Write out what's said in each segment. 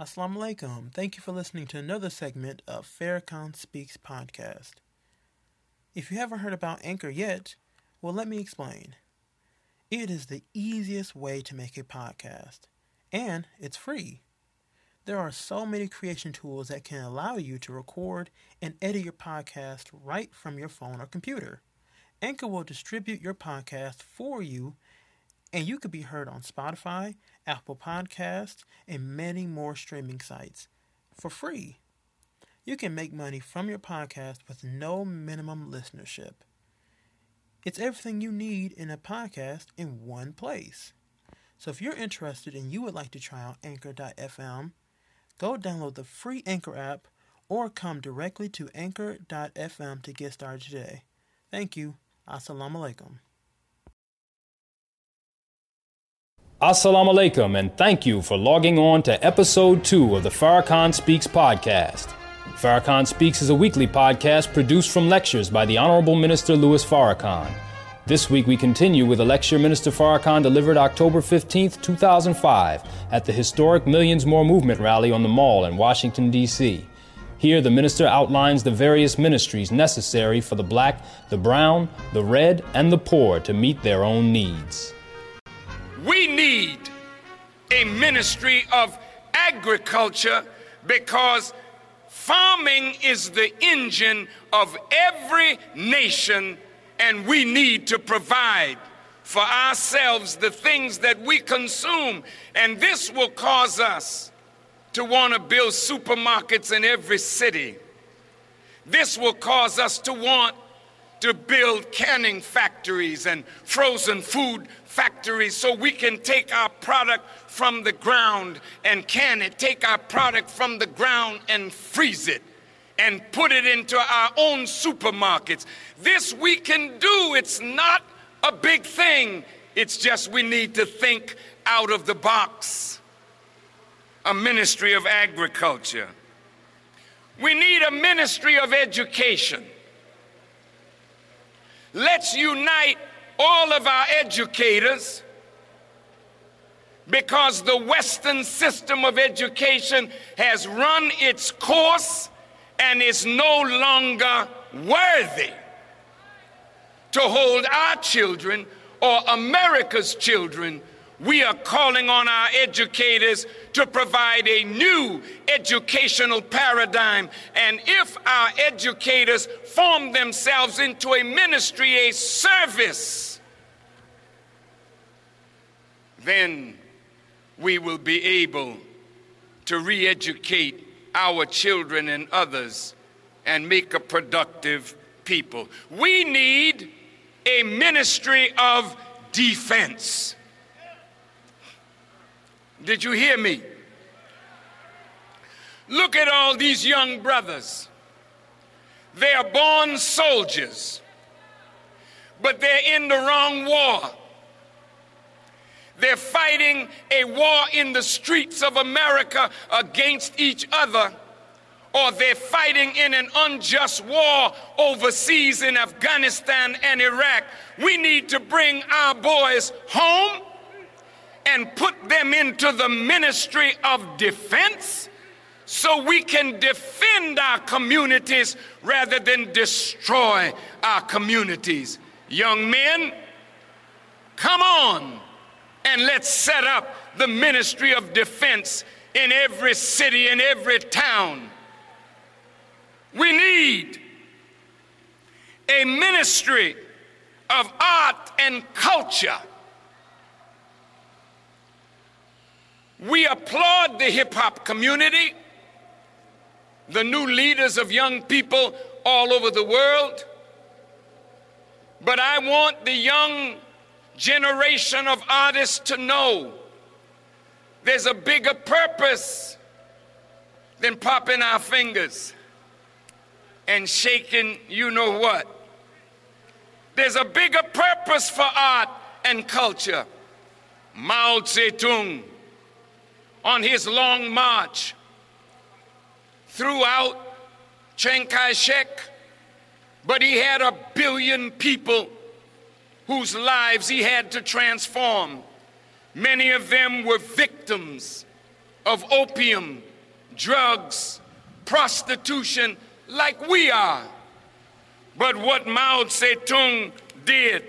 Assalamu alaikum. Thank you for listening to another segment of Farrakhan Speaks podcast. If you haven't heard about Anchor yet, well, let me explain. It is the easiest way to make a podcast, and it's free. There are so many creation tools that can allow you to record and edit your podcast right from your phone or computer. Anchor will distribute your podcast for you, and you could be heard on Spotify, Apple Podcasts, and many more streaming sites for free. You can make money from your podcast with no minimum listenership. It's everything you need in a podcast in one place. So if you're interested and you would like to try out Anchor.fm, go download the free Anchor app or come directly to Anchor.fm to get started today. Thank you. Assalamu alaikum. Assalamu alaikum, and thank you for logging on to episode two of the Farrakhan Speaks podcast. Farrakhan Speaks is a weekly podcast produced from lectures by the Honorable Minister Louis Farrakhan. This week we continue with a lecture Minister Farrakhan delivered October 15, 2005, at the historic Millions More Movement rally on the Mall in Washington, D.C. Here, the minister outlines the various ministries necessary for the black, the brown, the red, and the poor to meet their own needs. We need a ministry of agriculture because farming is the engine of every nation, and we need to provide for ourselves the things that we consume. And this will cause us to want to build supermarkets in every city. This will cause us to want to build canning factories and frozen food factories so we can take our product from the ground and can it, take our product from the ground and freeze it and put it into our own supermarkets. This we can do. It's not a big thing. It's just we need to think out of the box. A ministry of agriculture. We need a ministry of education. Let's unite all of our educators because the Western system of education has run its course and is no longer worthy to hold our children or America's children we are calling on our educators to provide a new educational paradigm. And if our educators form themselves into a ministry, a service, then we will be able to re educate our children and others and make a productive people. We need a ministry of defense. Did you hear me? Look at all these young brothers. They are born soldiers, but they're in the wrong war. They're fighting a war in the streets of America against each other, or they're fighting in an unjust war overseas in Afghanistan and Iraq. We need to bring our boys home and put them into the ministry of defense so we can defend our communities rather than destroy our communities. Young men, come on and let's set up the ministry of defense in every city, in every town. We need a ministry of art and culture We applaud the hip hop community, the new leaders of young people all over the world. But I want the young generation of artists to know there's a bigger purpose than popping our fingers and shaking you know what. There's a bigger purpose for art and culture. Mao Zedong on his long march throughout Chiang Kai shek, but he had a billion people whose lives he had to transform. Many of them were victims of opium, drugs, prostitution like we are. But what Mao Zedong did,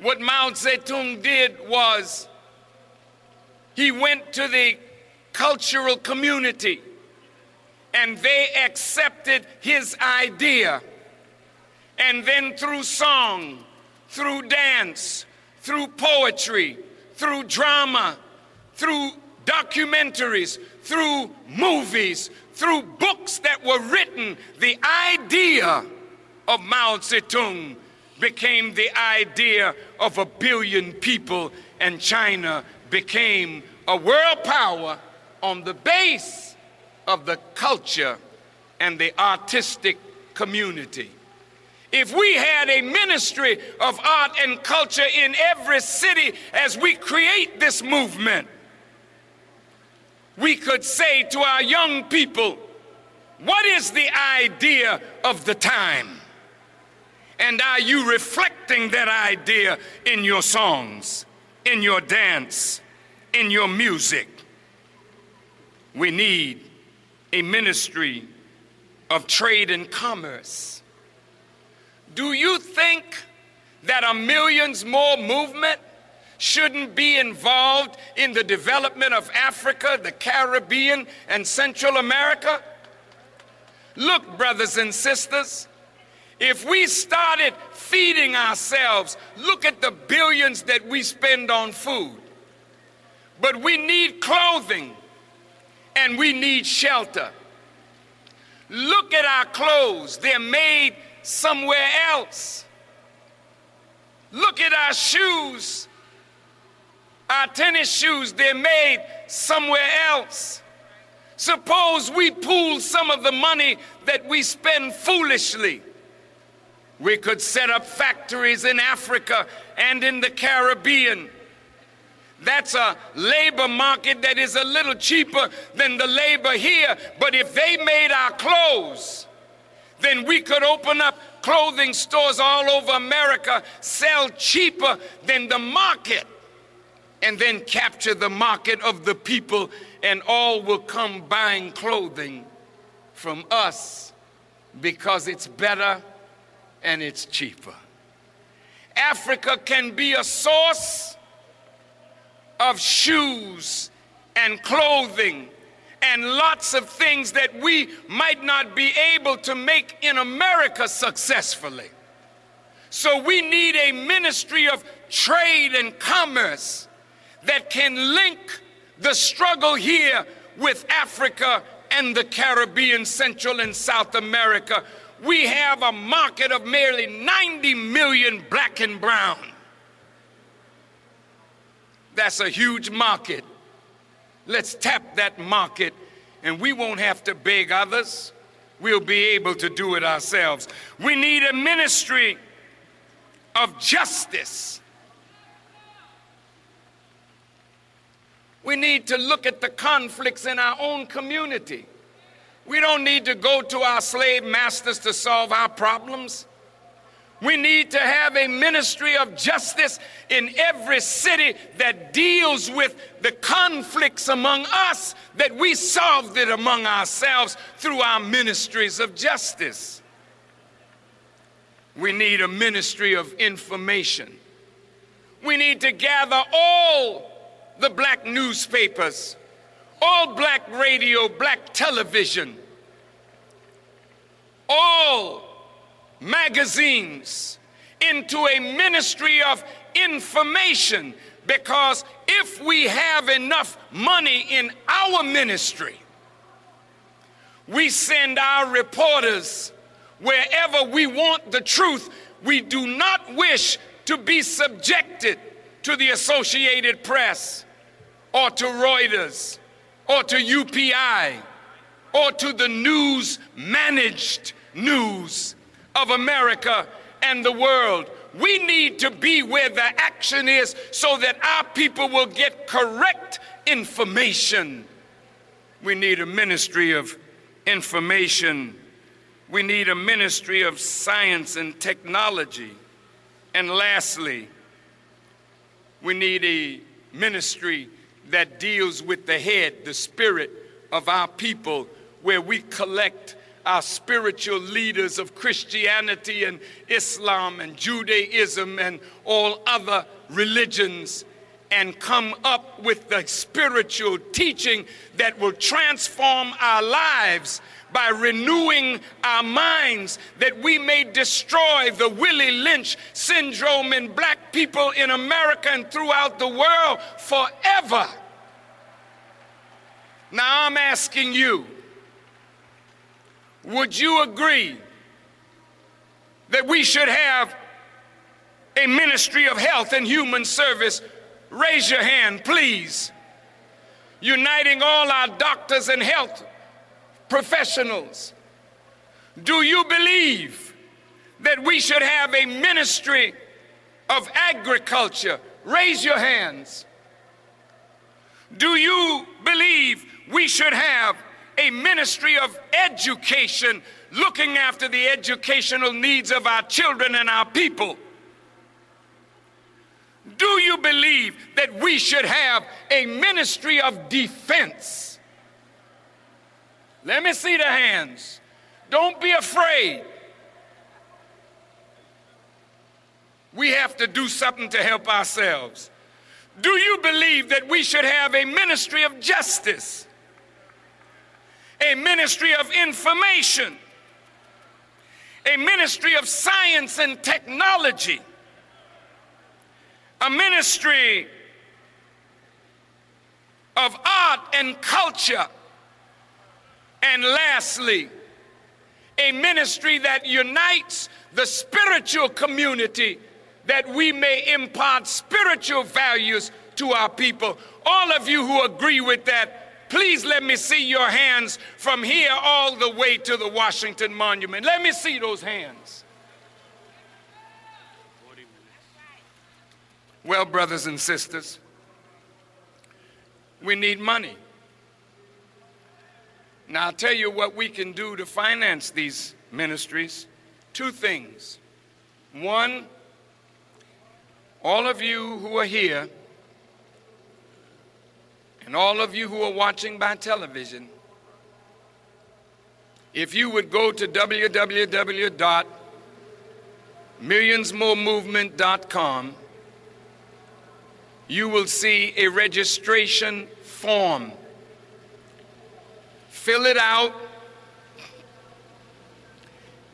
what Mao Zedong did was he went to the cultural community and they accepted his idea. And then through song, through dance, through poetry, through drama, through documentaries, through movies, through books that were written, the idea of Mao Zedong became the idea of a billion people, and China became a world power on the base of the culture and the artistic community. If we had a ministry of art and culture in every city as we create this movement, we could say to our young people, what is the idea of the time? And are you reflecting that idea in your songs, in your dance, in your music? We need a ministry of trade and commerce. Do you think that a millions more movement shouldn't be involved in the development of Africa, the Caribbean, and Central America? Look, brothers and sisters, if we started feeding ourselves, look at the billions that we spend on food. But we need clothing and we need shelter. Look at our clothes, they're made somewhere else. Look at our shoes, our tennis shoes, they're made somewhere else. Suppose we pool some of the money that we spend foolishly. We could set up factories in Africa and in the Caribbean. That's a labor market that is a little cheaper than the labor here. But if they made our clothes, then we could open up clothing stores all over America, sell cheaper than the market and then capture the market of the people, and all will come buying clothing from us because it's better and it's cheaper. Africa can be a source of shoes and clothing and lots of things that we might not be able to make in America successfully. So we need a ministry of trade and commerce that can link the struggle here with Africa and the Caribbean, Central and South America. We have a market of nearly 90 million black and brown. That's a huge market. Let's tap that market and we won't have to beg others. We'll be able to do it ourselves. We need a ministry of justice We need to look at the conflicts in our own community. We don't need to go to our slave masters to solve our problems. We need to have a ministry of justice in every city that deals with the conflicts among us, that we solved it among ourselves through our ministries of justice. We need a ministry of information. We need to gather all the black newspapers, all black radio, black television, all magazines into a ministry of information because if we have enough money in our ministry, we send our reporters wherever we want the truth. We do not wish to be subjected to the Associated Press or to Reuters or to UPI or to the news managed news of America and the world. We need to be where the action is so that our people will get correct information. We need a ministry of information. We need a ministry of science and technology. And lastly, we need a ministry that deals with the head, the spirit of our people, where we collect our spiritual leaders of Christianity and Islam and Judaism and all other religions and come up with the spiritual teaching that will transform our lives by renewing our minds that we may destroy the Willie Lynch syndrome in black people in America and throughout the world forever. Now I'm asking you, would you agree that we should have a ministry of health and human service? Raise your hand, please. Uniting all our doctors and health professionals. Do you believe that we should have a ministry of agriculture? Raise your hands. Do you believe we should have a ministry of education looking after the educational needs of our children and our people? Do you believe that we should have a ministry of defense? Let me see the hands. Don't be afraid. We have to do something to help ourselves. Do you believe that we should have a ministry of justice, a ministry of information, a ministry of science and technology, a ministry of art and culture? And lastly, a ministry that unites the spiritual community that we may impart spiritual values to our people. All of you who agree with that, please let me see your hands from here all the way to the Washington Monument. Let me see those hands. Well, brothers and sisters, we need money. Now, I'll tell you what we can do to finance these ministries. Two things. One, all of you who are here and all of you who are watching by television, if you would go to www.millionsmoremovement.com, you will see a registration form fill it out,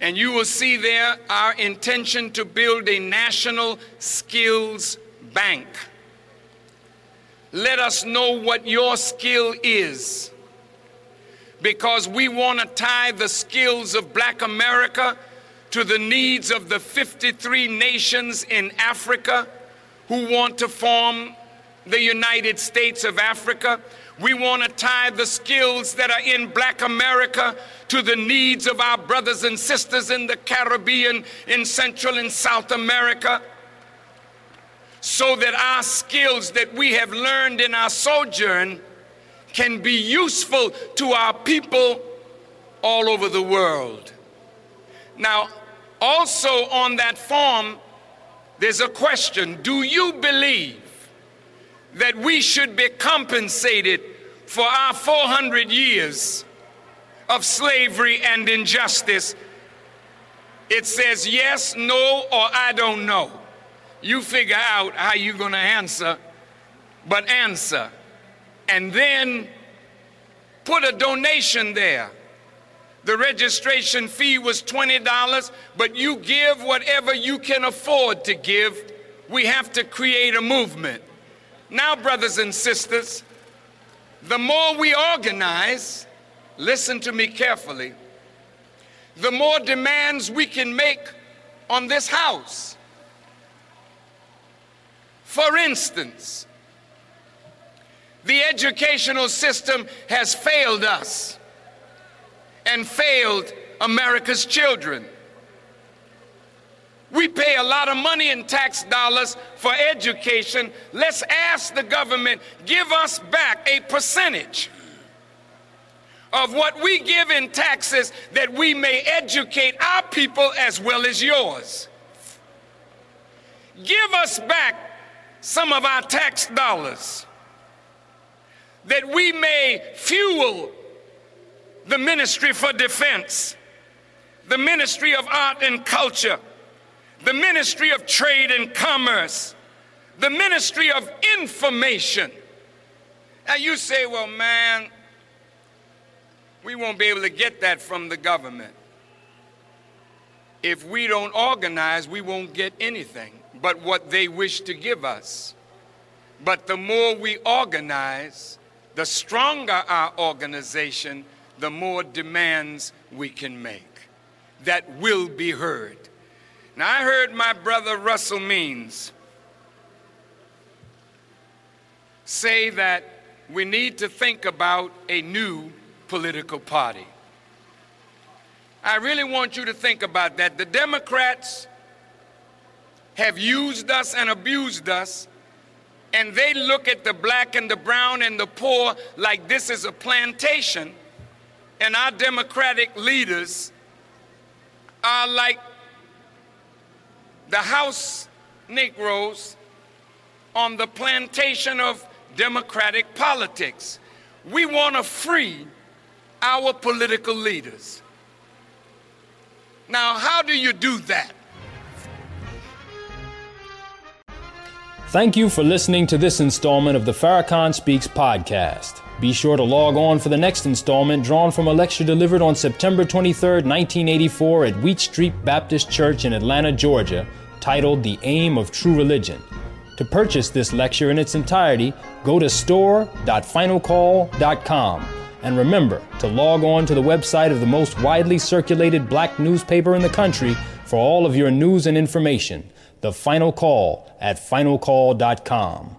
and you will see there our intention to build a national skills bank. Let us know what your skill is because we want to tie the skills of black America to the needs of the 53 nations in Africa who want to form the United States of Africa. We want to tie the skills that are in black America to the needs of our brothers and sisters in the Caribbean, in Central and South America, so that our skills that we have learned in our sojourn can be useful to our people all over the world. Now, also on that form, there's a question Do you believe that we should be compensated for our 400 years of slavery and injustice? It says yes, no, or I don't know. You figure out how you're going to answer, but answer. And then put a donation there. The registration fee was $20, but you give whatever you can afford to give. We have to create a movement. Now, brothers and sisters, the more we organize, listen to me carefully, the more demands we can make on this house. For instance, the educational system has failed us and failed America's children. We pay a lot of money in tax dollars for education. Let's ask the government, give us back a percentage of what we give in taxes that we may educate our people as well as yours. Give us back some of our tax dollars. that we may fuel the ministry for defense, the ministry of art and culture, the ministry of trade and commerce, the ministry of information. Now you say, well, man, we won't be able to get that from the government. If we don't organize, we won't get anything but what they wish to give us. But the more we organize, the stronger our organization, the more demands we can make that will be heard. Now, I heard my brother Russell Means say that we need to think about a new political party. I really want you to think about that. The Democrats have used us and abused us, and they look at the black and the brown and the poor like this is a plantation, and our Democratic leaders are like the house Negroes on the plantation of democratic politics. We want to free our political leaders. Now, how do you do that? Thank you for listening to this installment of the Farrakhan Speaks podcast. Be sure to log on for the next installment drawn from a lecture delivered on September 23, 1984 at Wheat Street Baptist Church in Atlanta, Georgia, titled The Aim of True Religion. To purchase this lecture in its entirety, go to store.finalcall.com. And remember to log on to the website of the most widely circulated black newspaper in the country for all of your news and information. The Final Call at finalcall.com.